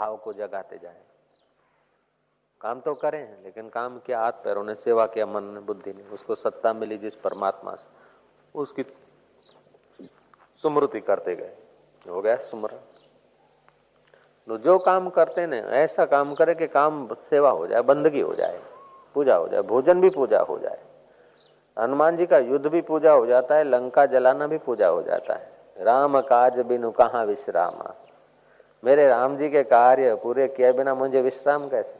भाव को जगाते जाए। काम तो करें लेकिन काम किया हाथ पैरों ने सेवा किया मन ने बुद्धि ने उसको सत्ता मिली जिस परमात्मा से, उसकी सुमृति करते गए। हो गया सुमरण तो जो काम करते ने ऐसा काम करे कि काम सेवा हो जाए, बंदगी हो जाए, पूजा हो जाए, भोजन भी पूजा हो जाए। हनुमान जी का युद्ध भी पूजा हो जाता है, लंका जलाना भी पूजा हो जाता है। राम काज बिनु कहा विश्राम। मेरे राम जी के कार्य पूरे किए बिना मुझे विश्राम कैसे?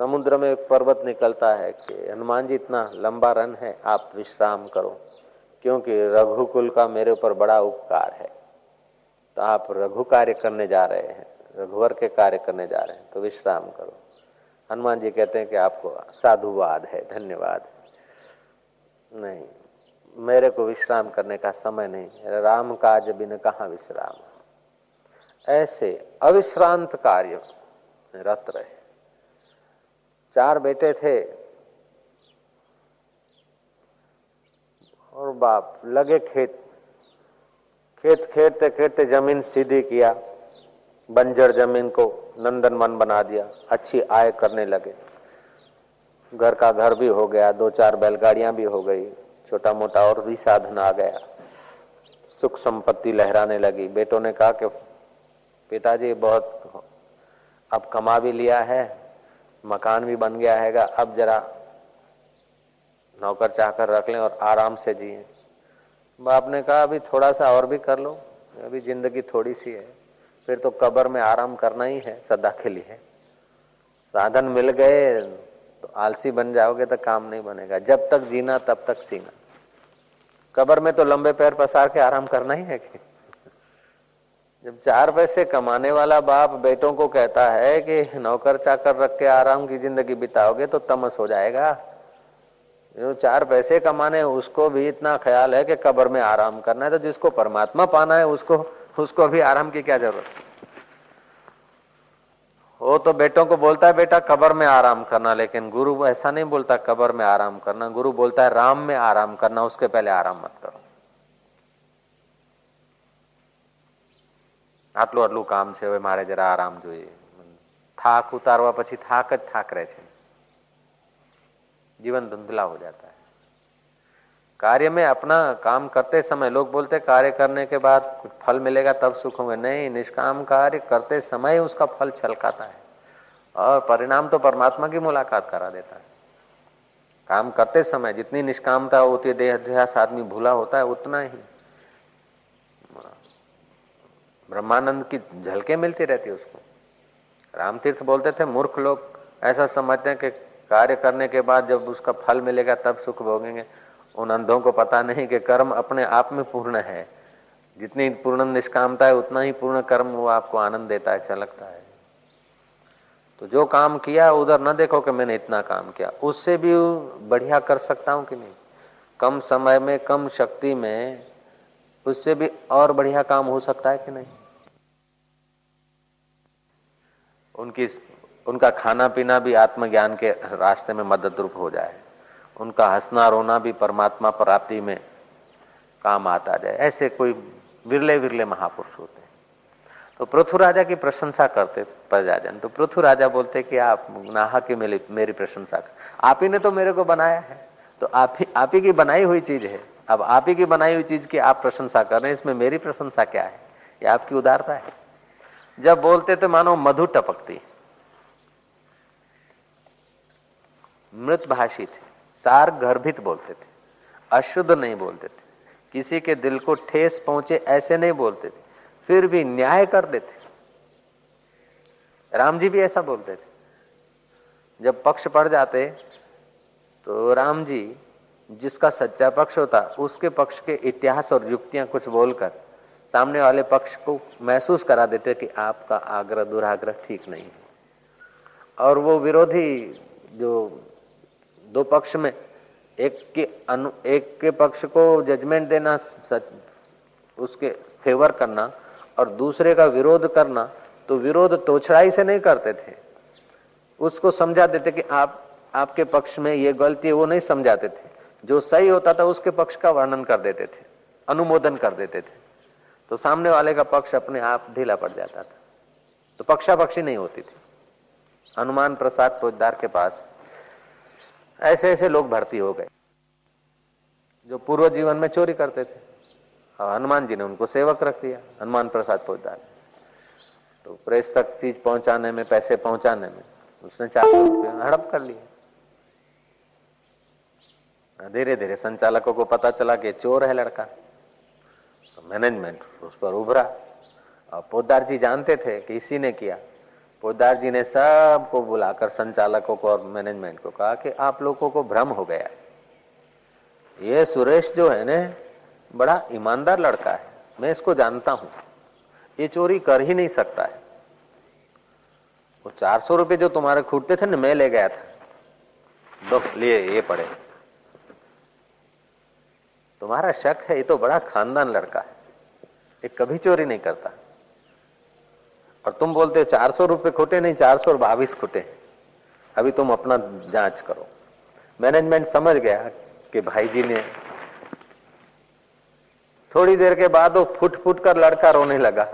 समुद्र में पर्वत निकलता है कि हनुमान जी इतना लंबा रन है, आप विश्राम करो, क्योंकि रघुकुल का मेरे ऊपर बड़ा उपकार है। तो आप रघु कार्य करने जा रहे हैं, रघुवर के कार्य करने जा रहे हैं तो विश्राम करो। हनुमान जी कहते हैं कि आपको साधुवाद है, धन्यवाद। नहीं, मेरे को विश्राम करने का समय नहीं राम काज बिन कहा विश्राम? ऐसे अविश्रांत कार्य रत रहे। चार बेटे थे। और बाप लगे खेत। खेत खेतते खेतते ज़मीन सीधी किया। बंजर ज़मीन को नंदन वन बना दिया। अच्छी आय करने लगे। घर का घर भी हो गया। दो चार बैलगाड़ियाँ भी हो गई। छोटा मोटा और भी साधन आ गया। सुख संपत्ति लहराने लगी। बेटों ने कहा कि पिताजी, बहुत अब कमा भी लिया है, मकान भी बन गया हैगा, अब जरा नौकर चाकर रख लें और आराम से जिए। बाप ने कहा, अभी थोड़ा सा और भी कर लो, अभी ज़िंदगी थोड़ी सी है, फिर तो कब्र में आराम करना ही है, सदा के लिए साधन मिल गए तो आलसी बन जाओगे तो काम नहीं बनेगा। जब तक जीना, तब तक सीना। कब्र में तो लंबे पैर पसार के आराम करना ही है कि? जब चार पैसे कमाने वाला बाप बेटों को कहता है कि नौकर चाकर रख के आराम की ज़िंदगी बिताओगे तो तमस हो जाएगा। जो चार पैसे कमाने उसको भी इतना ख्याल है कि कब्र में आराम करना है तो जिसको परमात्मा पाना है, उसको उसको भी आराम की क्या ज़रूरत? वो तो बेटों को बोलता है, बेटा, कब्र में आराम करना। लेकिन गुरु ऐसा नहीं बोलता, कब्र में आराम करना। गुरु बोलता है, राम में आराम करना, उसके पहले आराम मत करो। આટલું આટલું કામ છે હવે મારે જરા આરામ જોઈએ થાક ઉતારવા પછી થાક જ થાક રહે છે जीवन धुंधला हो जाता है कार्य में अपना काम करते समय लोग बोलते कार्य करने के बाद कुछ फल मिलेगा तब सुख होंगे नहीं निष्काम कार्य करते समय उसका फल छलकाता है और परिणाम तो परमात्मा की मुलाकात करा देता है काम करते समय जितनी निष्कामता होती है देहाध्यास आदमी भूला होता है उतना ही ब्रह्मानंद की झलके मिलती रहती उसको रामतीर्थ बोलते थे, मूर्ख लोग ऐसा समझते हैं कि कार्य करने के बाद जब उसका फल मिलेगा तब सुख भोगेंगे। उन अंधों को पता नहीं कि कर्म अपने आप में पूर्ण है। जितनी पूर्ण निष्कामता है, उतना ही पूर्ण कर्म वो आपको आनंद देता है अच्छा लगता है। तो जो काम किया, उधर न देखो कि मैंने इतना काम किया। उससे भी बढ़िया कर सकता हूँ कि नहीं? कम समय में, कम शक्ति में उससे भी और बढ़िया काम हो सकता है कि नहीं? उनकी उनका खाना पीना भी आत्मज्ञान के रास्ते में मदद रूप हो जाए। उनका हंसना, रोना भी परमात्मा प्राप्ति में काम आता जाए। ऐसे कोई विरले विरले महापुरुष होते हैं। तो पृथु राजा की प्रशंसा करते प्रजाजन तो पृथु राजा बोलते कि आप नाहा की मेरी मेरी प्रशंसा कर। आप ही ने तो मेरे को बनाया है। तो आप ही आप ही की बनाई हुई चीज़ है। अब आप ही की बनाई हुई चीज़ की आप प्रशंसा कर रहे हैं, इसमें मेरी प्रशंसा क्या है? ये आपकी उदारता है। जब बोलते तो मानो मधु टपकती। मृत भाषी थे, सार गर्भित बोलते थे, अशुद्ध नहीं बोलते थे, किसी के दिल को ठेस पहुँचे ऐसे नहीं बोलते थे, फिर भी न्याय कर देते। राम जी भी ऐसा बोलते थे। जब पक्ष पड़ जाते तो राम जी, जिसका सच्चा पक्ष होता, उसके पक्ष के इतिहास और युक्तियाँ कुछ बोलकर सामने वाले पक्ष को महसूस करा देते कि आपका आग्रह दुराग्रह ठीक नहीं है। और वो विरोधी जो दो पक्ष में एक के अनु एक के पक्ष को जजमेंट देना सच, उसके फेवर करना और दूसरे का विरोध करना तो विरोध तोछड़ाई से नहीं करते थे। उसको समझा देते कि आप आपके पक्ष में ये गलती है वो नहीं समझाते थे। जो सही होता था उसके पक्ष का वर्णन कर देते थे अनुमोदन कर देते थे। तो सामने वाले का पक्ष अपने आप ढीला पड़ जाता था। तो पक्षा पक्षी नहीं होती थी। हनुमान प्रसाद फौजदार के पास ऐसे ऐसे लोग भर्ती हो गए, जो पूर्व जीवन में चोरी करते थे। और हनुमान जी ने उनको सेवक रख दिया, हनुमान प्रसाद फौजदार तो प्रेस तक चीज़ पहुँचाने में, पैसे पहुँचाने में, उसने चार हड़प कर लिए। धीरे धीरे संचालकों को पता चला कि चोर है लड़का। मैनेजमेंट उस पर उभरा। और पोदार जी जानते थे कि इसी ने किया। पोदार जी ने सबको बुलाकर संचालकों को और मैनेजमेंट को कहा कि आप लोगों को भ्रम हो गया। ये सुरेश जो है ना, बड़ा ईमानदार लड़का है। मैं इसको जानता हूँ। ये चोरी कर ही नहीं सकता है। वो चार सौ रुपये जो तुम्हारे खूटते थे ना, मैं ले गया था। दो, लिए, ये पड़े। तुम्हारा शक है, ये तो बड़ा खानदान लड़का है। ये कभी चोरी नहीं करता। और तुम बोलते हो, चार सौ रुपये खोटे, नहीं, चार सौ बाईस खोटे। अभी तुम अपना जाँच करो। मैनेजमेंट समझ गया कि भाई जी ने थोड़ी देर के बाद वो फुट फुट कर लड़का रोने लगा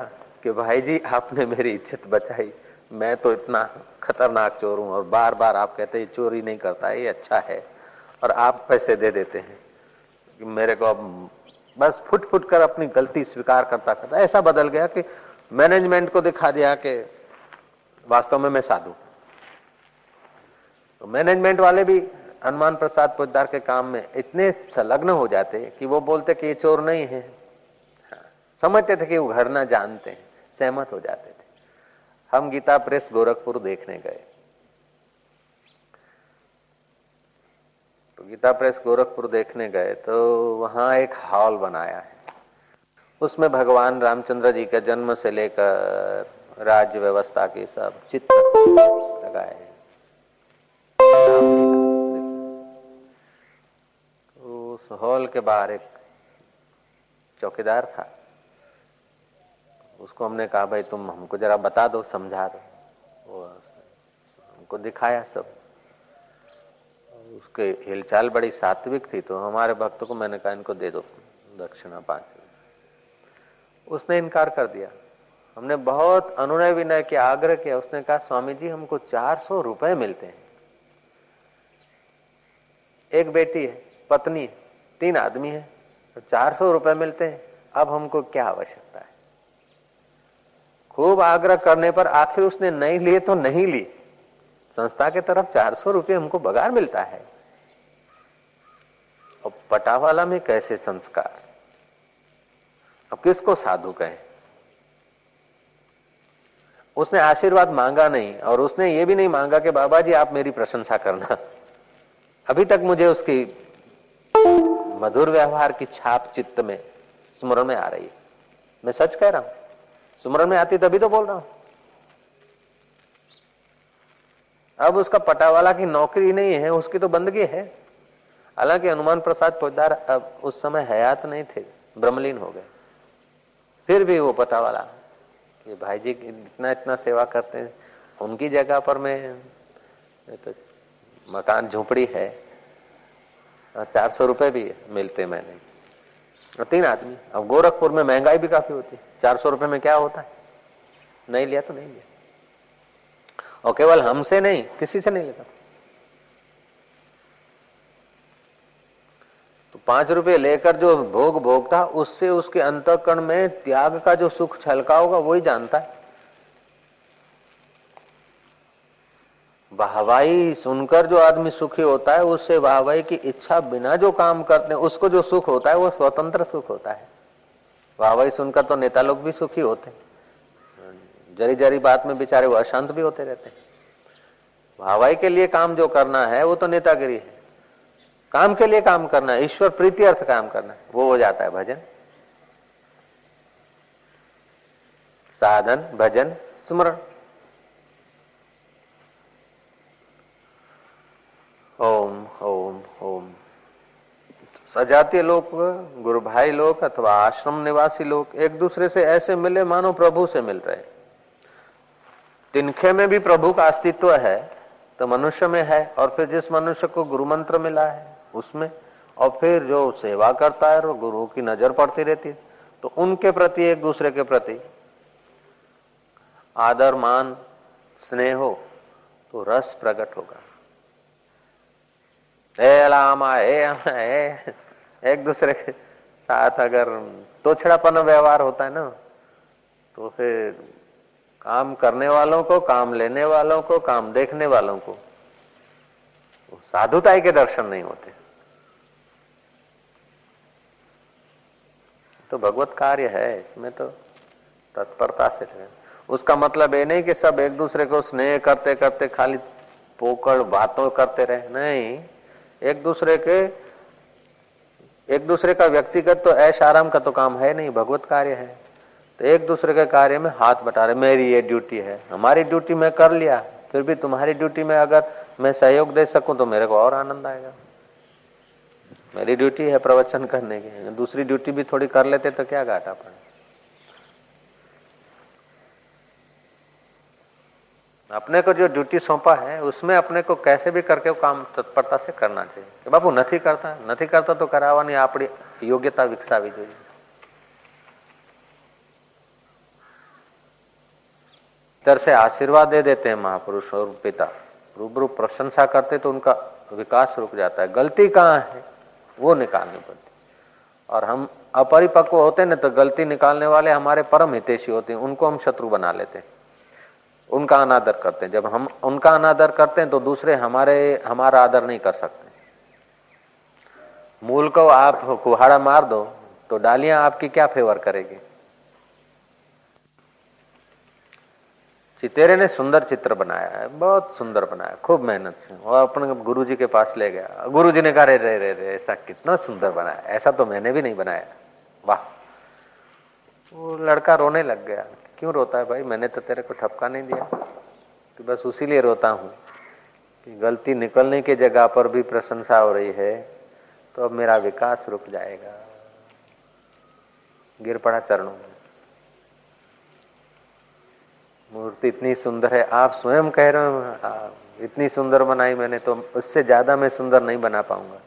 कि भाई जी आपने मेरी इज़्ज़त बचाई। मैं तो इतना खतरनाक चोर हूँ और बार बार आप कहते हैं चोरी नहीं करता, ये अच्छा है और आप पैसे दे देते हैं। मेरे को बस फुट फुट कर अपनी गलती स्वीकार करता करता ऐसा बदल गया कि मैनेजमेंट को दिखा दिया कि वास्तव में मैं साधु। तो मैनेजमेंट वाले भी हनुमान प्रसाद पोजदार के काम में इतने संलग्न हो जाते कि वो बोलते कि ये चोर नहीं है। हाँ, समझते थे कि वो घर ना जानते हैं सहमत हो जाते थे। हम गीता प्रेस गोरखपुर देखने गए। तो गीता प्रेस गोरखपुर देखने गए तो वहाँ एक हॉल बनाया है। उसमें भगवान रामचंद्र जी का जन्म से लेकर राज्य व्यवस्था के सब चित्र लगाए हैं। उस हॉल के बाहर एक चौकीदार था। उसको हमने कहा, भाई तुम हमको जरा बता दो, समझा दो। वो हमको दिखाया सब। उसके हिलचाल बड़ी सात्विक थी तो हमारे भक्त को मैंने कहा, इनको दे दो दक्षिणा पाँच उसने इनकार कर दिया। हमने बहुत अनुनय विनय के आग्रह किया। उसने कहा, स्वामी जी, हमको चार सौ रुपए मिलते हैं। एक बेटी है, पत्नी है, तीन आदमी है तो चार सौ रुपए मिलते हैं। अब हमको क्या आवश्यकता है? खूब आग्रह करने पर आखिर उसने नहीं लिए तो नहीं ली। संस्था के तरफ़ चार सौ रुपये हमको बगार मिलता है। और पटावाला में कैसे संस्कार? अब किसको साधु कहे? उसने आशीर्वाद मांगा नहीं और उसने ये भी नहीं मांगा कि बाबा जी, आप मेरी प्रशंसा करना। अभी तक मुझे उसकी मधुर व्यवहार की छाप चित्त में, स्मरण में आ रही है। मैं सच कह रहा हूँ, स्मरण में आती तभी तो बोल रहा हूँ। अब उसका पटावाला की नौकरी नहीं है, उसकी तो बंदगी है। हालाँकि हनुमान प्रसाद फौजदार अब उस समय हयात नहीं थे, ब्रह्मलीन हो गए। फिर भी वो पटावाला कि भाई जी इतना इतना सेवा करते हैं, उनकी जगह पर मैं तो मकान झोपड़ी है चार सौ रुपये भी मिलते मैंने। तीन आदमी, अब गोरखपुर में महँगाई भी काफ़ी होती है, चार सौ रुपये में क्या होता है? नहीं लिया तो नहीं लिया। और केवल हमसे नहीं, किसी से नहीं लेता पाँच रुपए लेकर जो भोग भोगता, उससे उसके अंतकरण में त्याग का जो सुख छलका होगा, वही जानता है। वाहवाई सुनकर जो आदमी सुखी होता है, उससे वाहवाई की इच्छा बिना जो काम करते उसको जो सुख होता है, वो स्वतंत्र सुख होता है। वाहवाई सुनकर तो नेता लोग भी सुखी होते हैं। जरी जरी बात में बेचारे वो अशांत भी होते रहते हैं। भावाई के लिए काम जो करना है, वो तो नेतागिरी है। काम के लिए काम करना ईश्वर प्रीति अर्थ काम करना है, वो हो जाता है भजन। साधन, भजन, स्मरण। ओम ओम ओम। सजातीय लोग गुरु भाई लोग अथवा आश्रम निवासी लोग एक दूसरे से ऐसे मिले मानो प्रभु से मिल रहे तिनखे में भी प्रभु का अस्तित्व है तो मनुष्य में है, और फिर जिस मनुष्य को गुरु मंत्र मिला है उसमें, और फिर जो सेवा करता है, वो गुरु की नज़र पड़ती रहती है। तो उनके प्रति, एक दूसरे के प्रति आदर, मान, स्नेह हो तो रस प्रकट होगा। ए लामा ए एक दूसरे के साथ अगर तो तोछड़ापन व्यवहार होता है ना तो फिर काम करने वालों को, काम लेने वालों को, काम देखने वालों को साधुताई के दर्शन नहीं होते। तो भगवत कार्य है, इसमें तो तत्परता से उसका मतलब ये नहीं कि सब एक दूसरे को स्नेह करते करते खाली पोकड़ बातों करते रहे, नहीं। एक दूसरे के, एक दूसरे का व्यक्तिगत तो ऐश आराम का तो काम है नहीं, भगवत कार्य है। तो एक दूसरे के कार्य में हाथ बटा रहे, मेरी ये ड्यूटी है, हमारी ड्यूटी मैं कर लिया, फिर भी तुम्हारी ड्यूटी में अगर मैं सहयोग दे सकूँ तो मेरे को और आनंद आएगा। मेरी ड्यूटी है प्रवचन करने की दूसरी ड्यूटी भी थोड़ी कर लेते तो क्या घाटा पड़े अपने को जो ड्यूटी सौंपा है उसमें अपने को कैसे भी करके वो काम तत्परता से करना चाहिए कि बाबू नहीं करता नहीं करता तो करावा नहीं अपनी योग्यता विकसावी જોઈએ तरह से आशीर्वाद दे देते हैं महापुरुष और पिता रूबरू प्रशंसा करते तो उनका विकास रुक जाता है गलती कहाँ है वो निकालनी पड़ती। और हम अपरिपक्व होते ना तो गलती निकालने वाले हमारे परम हितेशी होते हैं, उनको हम शत्रु बना लेते हैं। उनका अनादर करते हैं। जब हम उनका अनादर करते हैं तो दूसरे हमारे, हमारा आदर नहीं कर सकते। मूल को आप कुहाड़ा मार दो तो डालियाँ आपकी क्या फेवर करेगी? चितेरे ने सुंदर चित्र बनाया है, बहुत सुंदर बनाया खूब मेहनत से। और अपने गुरु जी के पास ले गया। गुरु जी ने कहा, रे रे रे रे, ऐसा कितना सुंदर बनाया ऐसा तो मैंने भी नहीं बनाया वाह! वो लड़का रोने लग गया। क्यों रोता है भाई? मैंने तो तेरे को ठपका नहीं दिया। कि बस उसी लिए रोता हूँ कि गलती निकलने की जगह पर भी प्रशंसा हो रही है तो अब मेरा विकास रुक जाएगा। गिर पड़ा चरणों में। मूर्ति इतनी सुंदर है, आप स्वयं कह रहे हो इतनी सुंदर बनाई मैंने तो उससे ज़्यादा मैं सुंदर नहीं बना पाऊँगा।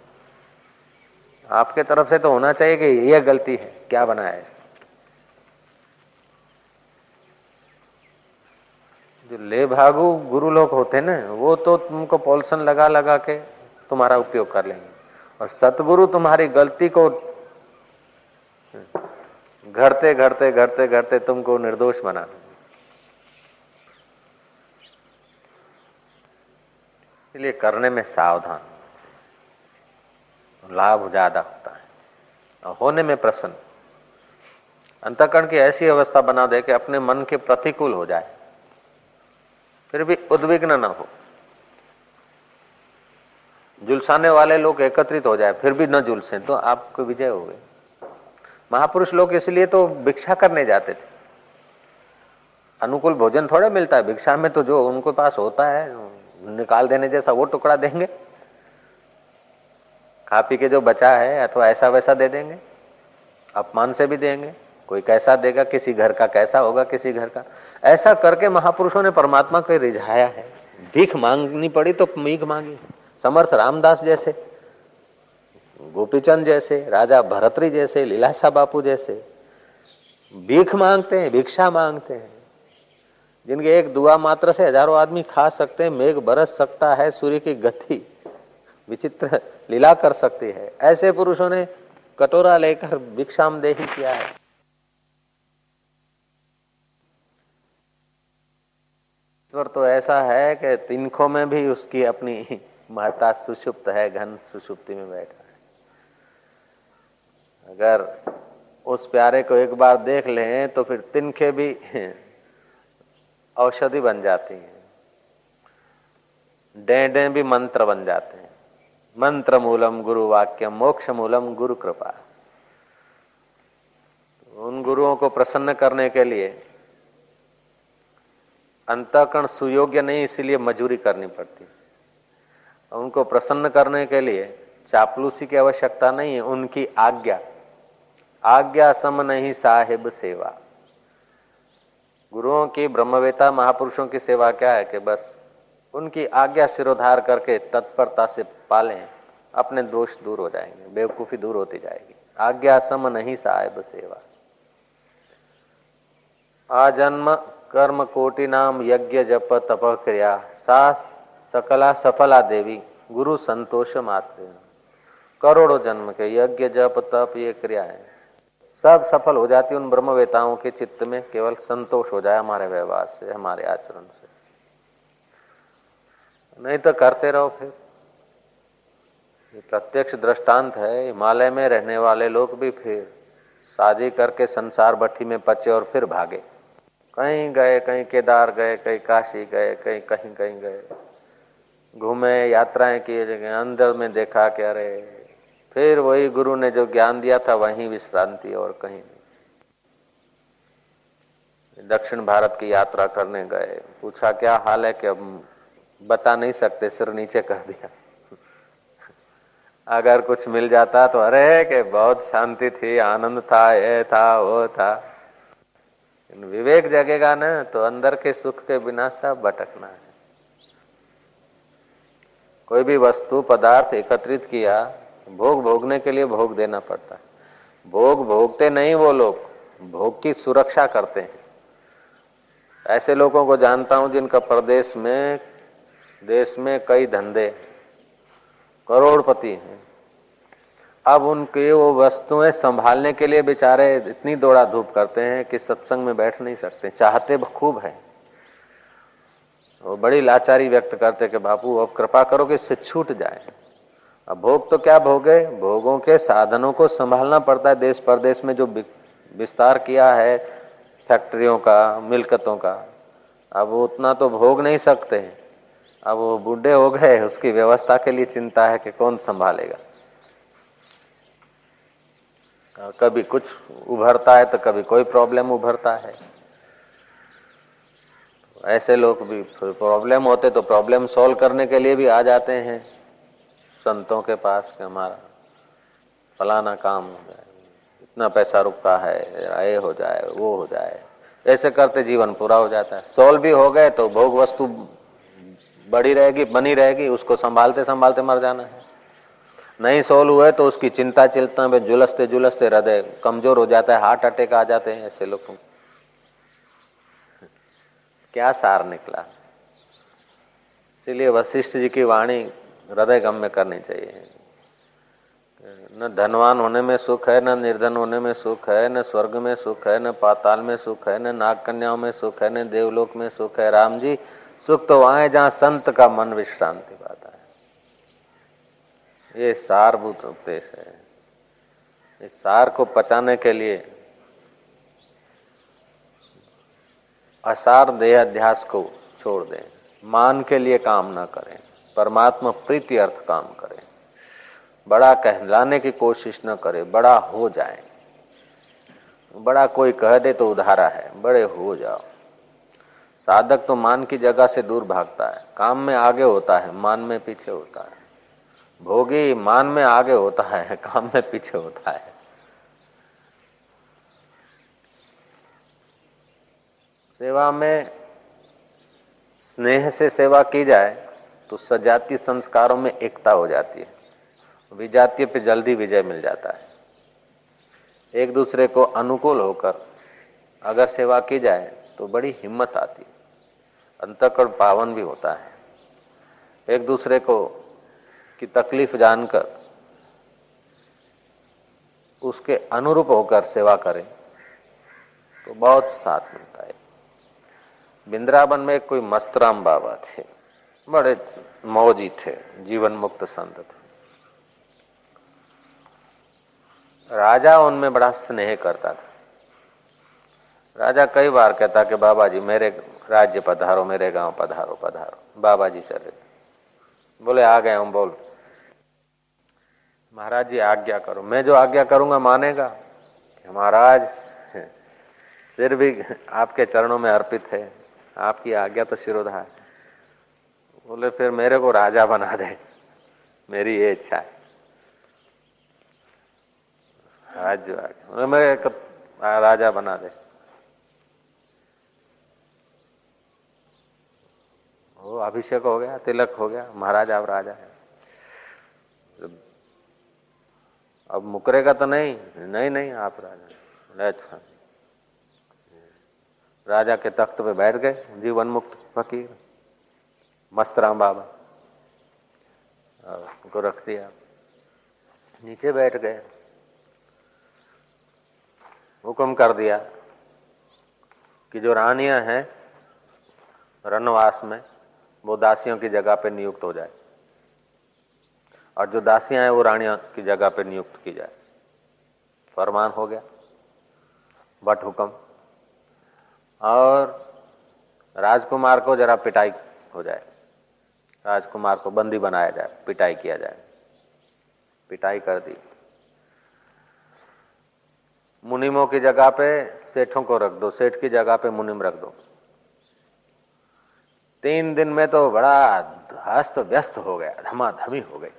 आपके तरफ़ से तो होना चाहिए कि यह गलती है, क्या बनाया है? जो ले भागु गुरु लोग होते ना, वो तो तुमको पॉल्सन लगा लगा के तुम्हारा उपयोग कर लेंगे। और सतगुरु तुम्हारी गलती को घरते घरते घरते घरते तुमको निर्दोष बना इसलिए करने में सावधान। लाभ ज़्यादा होता है। और होने में प्रसन्न। अंतकरण की ऐसी अवस्था बना दे कि अपने मन के प्रतिकूल हो जाए। फिर भी उद्विग्न ना हो। जुलसाने वाले लोग एकत्रित हो जाए, फिर भी न जुलसे तो आपको विजय हो गई महापुरुष लोग इसलिए तो भिक्षा करने जाते थे। अनुकूल भोजन थोड़ा मिलता है, भिक्षा में तो जो उनके पास होता है निकाल देने जैसा वो टुकड़ा देंगे। खा पी के जो बचा है, अथवा ऐसा वैसा दे देंगे। अपमान से भी देंगे। कोई कैसा देगा, किसी घर का कैसा होगा, किसी घर का। ऐसा करके महापुरुषों ने परमात्मा को रिझाया है। भीख मांगनी पड़ी तो मीख मांगी। समर्थ रामदास जैसे, गोपीचंद जैसे, राजा भरतरी जैसे लीलाशा बापू जैसे, भीख मांगते हैं, भिक्षा मांगते हैं। जिनके एक दुआ मात्र से हज़ारों आदमी खा सकते हैं, मेघ बरस सकता है, सूर्य की गति विचित्र लीला कर सकती है। ऐसे पुरुषों ने कटोरा लेकर भिक्षाम दे किया है। ईश्वर तो ऐसा है कि तिनखों में भी उसकी अपनी महता सुषुप्त है, घन सुषुप्ति में बैठा है। अगर उस प्यारे को एक बार देख लें तो फिर तिनखे भी औषधि बन जाती हैं। डेडे भी मंत्र बन जाते हैं। मंत्र मूलम गुरु वाक्य मोक्ष मूलम गुरु कृपा। उन गुरुओं को प्रसन्न करने के लिए अंतकरण सुयोग्य नहीं, इसीलिए मजूरी करनी पड़ती। उनको प्रसन्न करने के लिए चापलूसी की आवश्यकता नहीं है, उनकी आज्ञा। आज्ञा सम नहीं साहिब सेवा। गुरुओं की, ब्रह्मवेता, महापुरुषों की सेवा क्या है कि बस उनकी आज्ञा सिरोधार करके तत्परता से पालें, अपने दोष दूर हो जाएँगे, बेवकूफ़ी दूर होती जाएगी। आज्ञा सम नहीं साहेब सेवा। आजन्म, कर्म, कोटि नाम, यज्ञ, जप, तप, क्रिया सा सकला, सफला देवी, गुरु संतोष मात्र। करोड़ों जन्म के यज्ञ, जप, तप, ये क्रिया है सब सफल हो जाती उन ब्रह्मवेताओं के चित्त में, केवल संतोष हो जाए हमारे व्यवहार से, हमारे आचरण से। नहीं तो करते रहो फिर। ये प्रत्यक्ष दृष्टांत है, हिमालय में रहने वाले लोग भी फिर शादी करके संसार भट्टी में पचे और फिर भागे। कहीं गए, कहीं केदार गए, कहीं काशी गए, कहीं कहीं कहीं गए। घूमे, यात्राएँ किए जगह, अंदर में देखा कि अरे फिर वही गुरु ने जो ज्ञान दिया था, वहीं विश्रांति और कहीं नहीं। दक्षिण भारत की यात्रा करने गए। पूछा, क्या हाल है? कि अब बता नहीं सकते, सिर नीचे कर दिया। अगर कुछ मिल जाता तो अरे, के बहुत शांति थी, आनंद था, ये था, वो था। विवेक जगेगा ना तो अंदर के सुख के बिना सब भटकना है। कोई भी वस्तु, पदार्थ एकत्रित किया भोग भोगने के लिए भोग देना पड़ता है। भोग भोगते नहीं वो लोग, भोग की सुरक्षा करते हैं। ऐसे लोगों को जानता हूँ जिनका प्रदेश में, देश में कई धंधे करोड़पति हैं। अब उनके वो वस्तुएँ संभालने के लिए बेचारे इतनी दौड़ा धूप करते हैं कि सत्संग में बैठ नहीं सकते। चाहते खूब है। वो बड़ी लाचारी व्यक्त करते कि बापू, अब कृपा करो कि इससे छूट जाए। अब भोग तो क्या भोगे? भोगों के साधनों को संभालना पड़ता है देश परदेश में जो विस्तार किया है फैक्ट्रियों का, मिलकतों का। अब उतना तो भोग नहीं सकते। अब वो बूढ़े हो गए, उसकी व्यवस्था के लिए चिंता है कि कौन संभालेगा। कभी कुछ उभरता है तो कभी कोई प्रॉब्लम उभरता है। ऐसे लोग भी प्रॉब्लम होते तो प्रॉब्लम सॉल्व करने के लिए भी आ जाते हैं। संतों के पास कि हमारा फलाना काम हो जाए। इतना पैसा रुकता है ये हो जाए, वो हो जाए। ऐसे करते जीवन पूरा हो जाता है। सॉल्व भी हो गए तो भोग वस्तु बड़ी रहेगी, बनी रहेगी, उसको संभालते संभालते मर जाना है। नहीं सोल्व हुए तो उसकी चिंता चिंता में जुलसते जुलसते हृदय कमज़ोर हो जाता है, हार्ट अटैक आ जाते हैं ऐसे लोग। क्या सार निकला? इसलिए वशिष्ठ जी की वाणी हृदय गम में करनी चाहिए न धनवान होने में सुख है, न निर्धन होने में सुख है, न स्वर्ग में सुख है, न पाताल में सुख है, न नाग कन्याओं में सुख है, न देवलोक में सुख है। राम जी, सुख तो वहाँ है जहाँ संत का मन विश्रांति पाता है। ये सारभूत उपदेश है। इस सार को पचाने के लिए असार देह अध्यास को छोड़ दें। मान के लिए काम ना करें। परमात्मा प्रीति अर्थ काम करे। बड़ा कहलाने की कोशिश न करे, बड़ा हो जाए। बड़ा कोई कह दे तो उधारा है, बड़े हो जाओ। साधक तो मान की जगह से दूर भागता है, काम में आगे होता है, मान में पीछे होता है। भोगी मान में आगे होता है, काम में पीछे होता है। सेवा में स्नेह से सेवा की जाए तो सजातीय संस्कारों में एकता हो जाती है। विजातीय पे जल्दी विजय मिल जाता है। एक दूसरे को अनुकूल होकर अगर सेवा की जाए तो बड़ी हिम्मत आती है। अंतकरण पावन भी होता है। एक दूसरे को की तकलीफ़ जानकर उसके अनुरूप होकर सेवा करें तो बहुत साथ मिलता है। बिंद्रावन में कोई मस्तराम बाबा थे। बड़े मौजी थे, जीवन मुक्त संत थे। राजा उनमें बड़ा स्नेह करता था। राजा कई बार कहता कि बाबा जी मेरे राज्य पधारो, मेरे गाँव पधारो पधारो। बाबा जी चले बोले, आ गए हम, बोल। महाराज जी, आज्ञा करो। मैं जो आज्ञा करूँगा, मानेगा महाराज सिर भी आपके चरणों में अर्पित है। आपकी आज्ञा तो शिरोधार बोले, फिर मेरे को राजा बना दे। मेरी ये इच्छा है। राज्य मेरे राजा बना दे। वो अभिषेक हो गया, तिलक हो गया, महाराज आप राजा है। अब मुकरेगा तो नहीं नहीं नहीं, आप राजा अच्छा। राजा के तख्त पे बैठ गए, जीवन मुक्त, फकीर। मस्तराम बाबा। उनको रख दिया। नीचे बैठ गए। हुक्म कर दिया कि जो रानियाँ हैं, रनवास में, वो दासियों की जगह पे नियुक्त हो जाए। और जो दासियाँ हैं, वो रानियों की जगह पे नियुक्त की जाए। फरमान हो गया। बट हुक्म। और राजकुमार को जरा पिटाई हो जाए। राजकुमार को बंदी बनाया जाए, पिटाई किया जाए। पिटाई कर दी। मुनिमों की जगह पे सेठों को रख दो, सेठ की जगह पे मुनिम रख दो। तीन दिन में तो बड़ा हस्त व्यस्त हो गया, धमाधमी हो गई।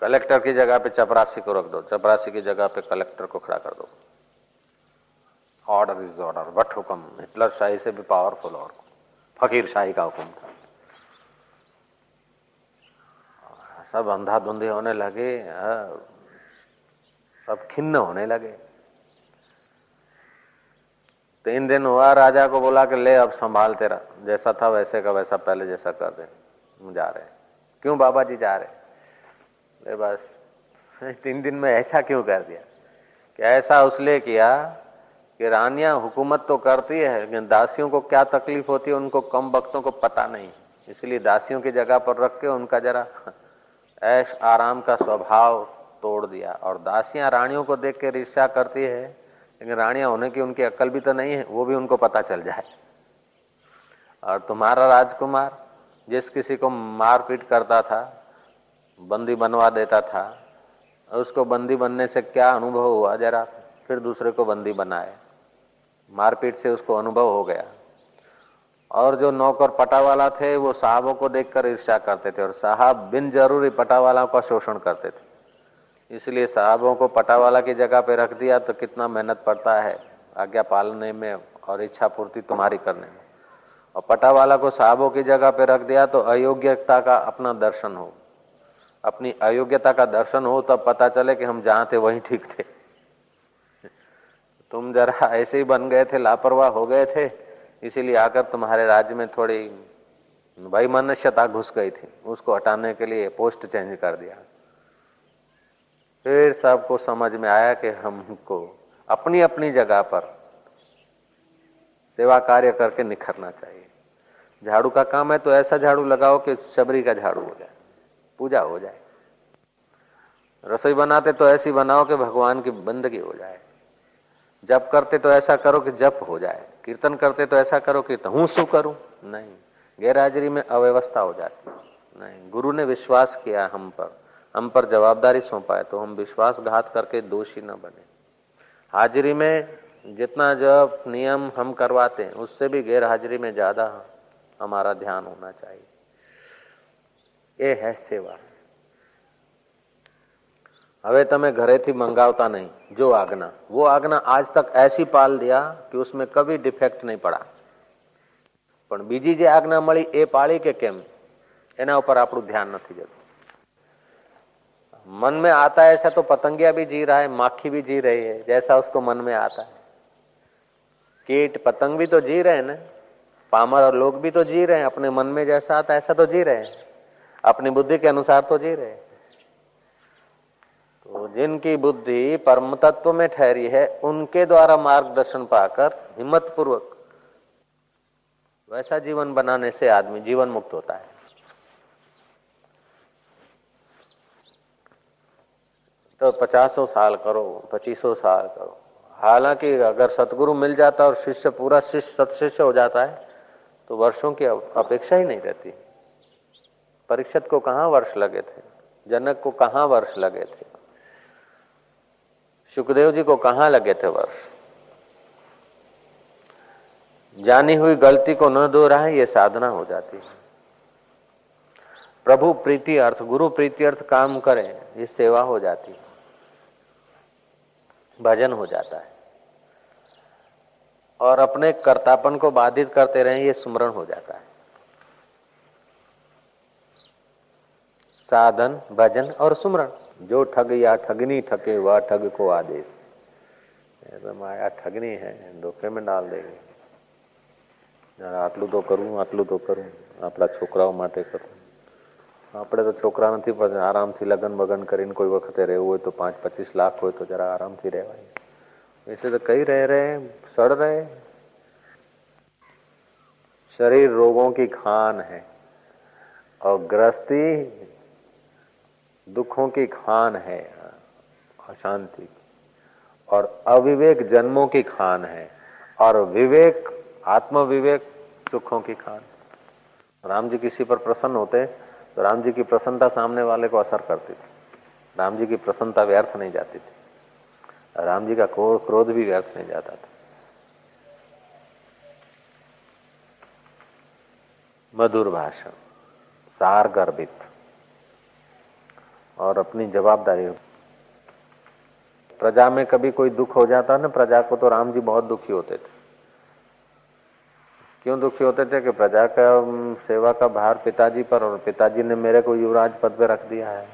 कलेक्टर की जगह पे चपरासी को रख दो, चपरासी की जगह पे कलेक्टर को खड़ा कर दो। ऑर्डर इज़ ऑर्डर वट हुक्म, हिटलर शाही से भी पावरफुल और फकीर शाही का हुक्म था। सब अंधाधुंधे होने लगे सब खिन्न होने लगे। तीन दिन हुआ, राजा को बोला कि ले अब संभाल तेरा, जैसा था वैसे का वैसा, पहले जैसा कर दे जा रहे क्यों बाबा जी जा रहे? ले बस, तीन दिन में ऐसा क्यों कर दिया? कि ऐसा उसलिए किया कि रानियाँ हुकूमत तो करती है, लेकिन दासियों को क्या तकलीफ़ होती है, उनको कम वक्तों को पता नहीं। इसलिए दासियों की जगह पर रख के उनका जरा ऐश आराम का स्वभाव तोड़ दिया। और दासियाँ रानियों को देख के ईर्षा करती है, लेकिन रानियाँ होने की उनकी अक्ल भी तो नहीं है, वो भी उनको पता चल जाए। और तुम्हारा राजकुमार जिस किसी को मारपीट करता था, बंदी बनवा देता था, उसको बंदी बनने से क्या अनुभव हुआ? जरा फिर दूसरे को बंदी बनाए। मारपीट से उसको अनुभव हो गया। और जो नौकर पटावाला थे, वो साहबों को देखकर ईर्ष्या करते थे और साहब बिन ज़रूरी पटावाला का शोषण करते थे। इसलिए साहबों को पटावाला की जगह पे रख दिया तो कितना मेहनत पड़ता है, आज्ञा पालने में और इच्छा पूर्ति तुम्हारी करने में। और पटावाला को साहबों की जगह पे रख दिया तो अयोग्यता का अपना दर्शन हो। अपनी अयोग्यता का दर्शन हो तब पता चले कि हम जहाँ थे वहीं ठीक थे। तुम जरा ऐसे ही बन गए थे, लापरवाह हो गए थे, इसीलिए आकर तुम्हारे राज्य में थोड़ी भाई मनुष्यता घुस गई थी। उसको हटाने के लिए पोस्ट चेंज कर दिया। फिर सबको समझ में आया कि हमको अपनी अपनी जगह पर सेवा कार्य करके निखरना चाहिए। झाड़ू का काम है तो ऐसा झाड़ू लगाओ कि शबरी का झाड़ू हो जाए, पूजा हो जाए। रसोई बनाते तो ऐसी बनाओ कि भगवान की बंदगी हो जाए। जप करते तो ऐसा करो कि जप हो जाए। कीर्तन करते तो ऐसा करो कि हूँ शू करूँ। नहीं, गैरहाजिरी में अव्यवस्था हो जाती। नहीं, गुरु ने विश्वास किया हम पर। हम पर जवाबदारी सौंपा है तो हम विश्वासघात करके दोषी न बने। हाजिरी में जितना जब नियम हम करवाते हैं, उससे भी गैर हाजिरी में ज़्यादा हमारा ध्यान होना चाहिए। ये है सेवा। હવે તમે ઘરેથી મંગાવતા નહીં જો આજ્ઞા वो આજ્ઞા आज तक ऐसी पाल दिया कि उसमें कभी डिफेक्ट नहीं पड़ा પણ બીજી જે આજ્ઞા મળી એ પાળી કે કેમ એના ઉપર આપણું ध्यान નથી જતું मन में आता है ऐसा तो पतंगिया भी जी रहा है माखी भी जी रही है जैसा उसको मन में आता है कीट पतंग भी तो जी रहे हैं ना पामर और लोग भी तो जी रहे हैं अपने मन में जैसा आता है ऐसा तो जी रहे हैं अपनी बुद्धि के अनुसार तो जी रहे हैं तो जिनकी बुद्धि परम तत्व में ठहरी है, उनके द्वारा मार्गदर्शन पाकर हिम्मत पूर्वक वैसा जीवन बनाने से आदमी जीवन मुक्त होता है। तो पचासों साल करो, पच्चीसों साल करो। हालाँकि अगर सतगुरु मिल जाता और शिष्य, पूरा शिष्य सतशिष्य हो जाता है तो वर्षों की अपेक्षा ही नहीं रहती। परीक्षित को कहा वर्ष लगे थे? जनक को कहा वर्ष लगे थे? सुखदेव जी को कहा लगे थे वर्ष जानी हुई गलती को न दो रहा है ये साधना हो जाती है। प्रभु प्रीति अर्थ, गुरु प्रीति अर्थ काम करें, ये सेवा हो जाती है। भजन हो जाता है। और अपने कर्तापन को बाधित करते रहे, ये स्मरण हो जाता है। साधन, भजन और सुमरण। जो ठग या ठगनी ठगे वह ठग को आदेश तो माया ठगनी है धोखे में डाल देगी આટલું તો કરું આટલું તો કરું આપણા છોકરાઓ માટે કરું આપણે તો છોકરા નથી પણ આરામથી લગન બગન કરીને કોઈ વખતે રહેવું હોય તો પાંચ પચીસ લાખ હોય તો જરા આરામથી રહેવાય ऐसे तो कई रह रहे हैं सड़ रहे शरीर रोगों की खान है और गृहस्थी दुखों की खान है, अशांति और अविवेक जन्मों की खान है, और विवेक आत्म विवेक सुखों की खान। राम जी किसी पर प्रसन्न होते तो राम जी की प्रसन्नता सामने वाले को असर करती थी। राम जी की प्रसन्नता व्यर्थ नहीं जाती थी। राम जी का क्रोध भी व्यर्थ नहीं जाता था। मधुर भाषण सार गर्भित और अपनी जवाबदारी प्रजा में कभी कोई दुख हो जाता ना, प्रजा को तो राम जी बहुत दुखी होते थे। क्यों दुखी होते थे कि प्रजा का सेवा का भार पिताजी पर और पिताजी ने मेरे को युवराज पद पे रख दिया है।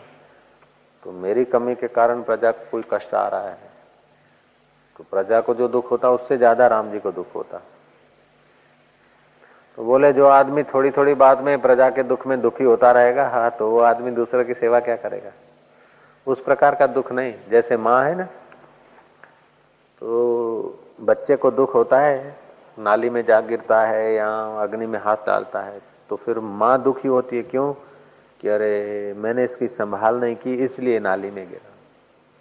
तो मेरी कमी के कारण प्रजा को कोई कष्ट आ रहा है। तो प्रजा को जो दुख होता, उससे ज़्यादा राम जी को दुख होता। तो बोले, जो आदमी थोड़ी थोड़ी बात में प्रजा के दुख में दुखी होता रहेगा हाँ तो वो आदमी दूसरे की सेवा क्या करेगा? उस प्रकार का दुख नहीं, जैसे माँ है ना तो बच्चे को दुख होता है, नाली में जा गिरता है या अग्नि में हाथ डालता है तो फिर माँ दुखी होती है क्यों? कि अरे, मैंने इसकी संभाल नहीं की, इसलिए नाली में गिरा।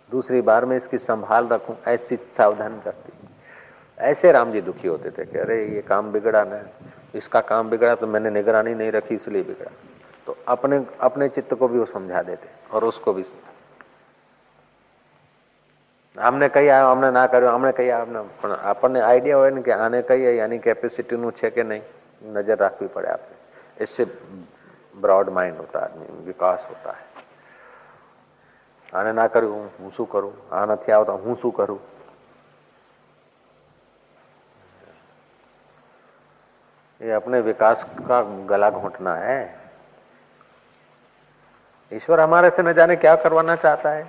दूसरी बार में इसकी संभाल रखूँ, ऐसी सावधान करती ऐसे राम जी दुखी होते थे कि अरे, ये काम बिगड़ा ना। इसका काम बिगड़ा तो मैंने निगरानी नहीं रखी इसलिए बिगड़ा तो अपने अपने चित्त को भी वो समझा देते और उसको भी આમને કઈ આવ્યો અમને ના કર્યો અમને કઈ આમને પણ આપણને આઈડિયા હોય ને કે આને કહીએ આની કેપેસિટીનું છે કે નહીં નજર રાખવી પડે આપણે इससे ब्रॉड माइंड होता है आदमी विकास होता है આને ના કર્યું હું શું કરું આ નથી આવતા હું શું કરું ये अपने विकास का गला घोटना है। ईश्वर हमारे से न जाने क्या करवाना चाहता है।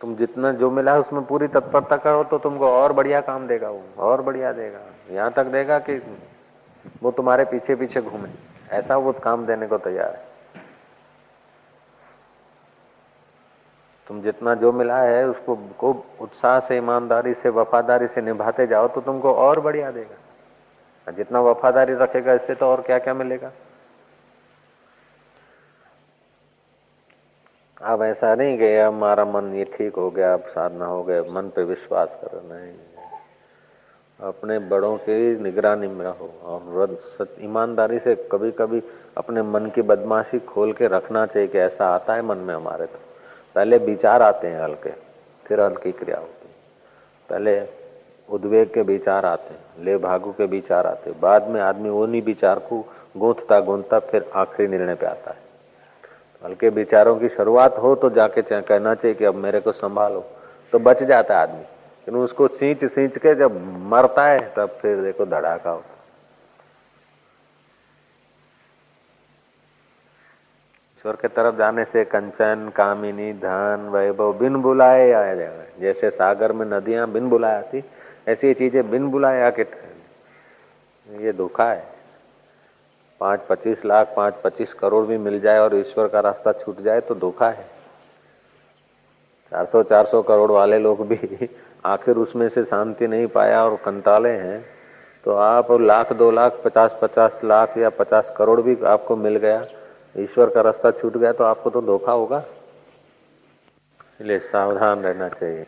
तुम जितना जो मिला है उसमें पूरी तत्परता करो तो तुमको और बढ़िया काम देगा वो, और बढ़िया देगा। यहाँ तक देगा कि वो तुम्हारे पीछे पीछे घूमे। ऐसा वो काम देने को तैयार है। तुम जितना जो मिला है उसको खूब उत्साह से, ईमानदारी से, वफादारी से निभाते जाओ तो तुमको और बढ़िया देगा। जितना वफादारी रखेगा, इससे तो और क्या क्या मिलेगा? अब ऐसा नहीं कि हमारा मन ये ठीक हो गया, अब साधना हो गया, मन पे विश्वास करो नहीं अपने बड़ों की निगरानी में रहो और ईमानदारी से कभी कभी अपने मन की बदमाशी खोल के रखना चाहिए कि ऐसा आता है मन में हमारे तो। पहले विचार आते हैं हल्के, फिर हल्की क्रिया होती पहले उद्वेग के विचार आते हैं ले भागु के विचार आते हैं। बाद में आदमी वो नहीं विचार को गूंथता गूंथता फिर आखिरी निर्णय पे आता है। हल्के विचारों की शुरुआत हो तो जाके कहना चाहिए कि अब मेरे को संभालो तो बच जाता है आदमी। लेकिन उसको सींच सींच के जब मरता है, तब फिर देखो धड़ाका होता ईश्वर के तरफ़ जाने से कंचन, कामिनी, धन, वैभव बिन बुलाए आया जाएगा जैसे सागर में नदियाँ बिन बुलाए आती ऐसी चीज़ें बिन बुलाए आके ये धोखा है। पाँच पच्चीस लाख पाँच पच्चीस करोड़ भी मिल जाए और ईश्वर का रास्ता छूट जाए तो धोखा है। चार सौ चार सौ करोड़ वाले लोग भी आखिर उसमें से शांति नहीं पाया और कंटाले हैं तो आप लाख, दो लाख पचास पचास लाख या पचास करोड़ भी आपको मिल गया, ईश्वर का रास्ता छूट गया तो आपको तो धोखा होगा। इसलिए सावधान रहना चाहिए।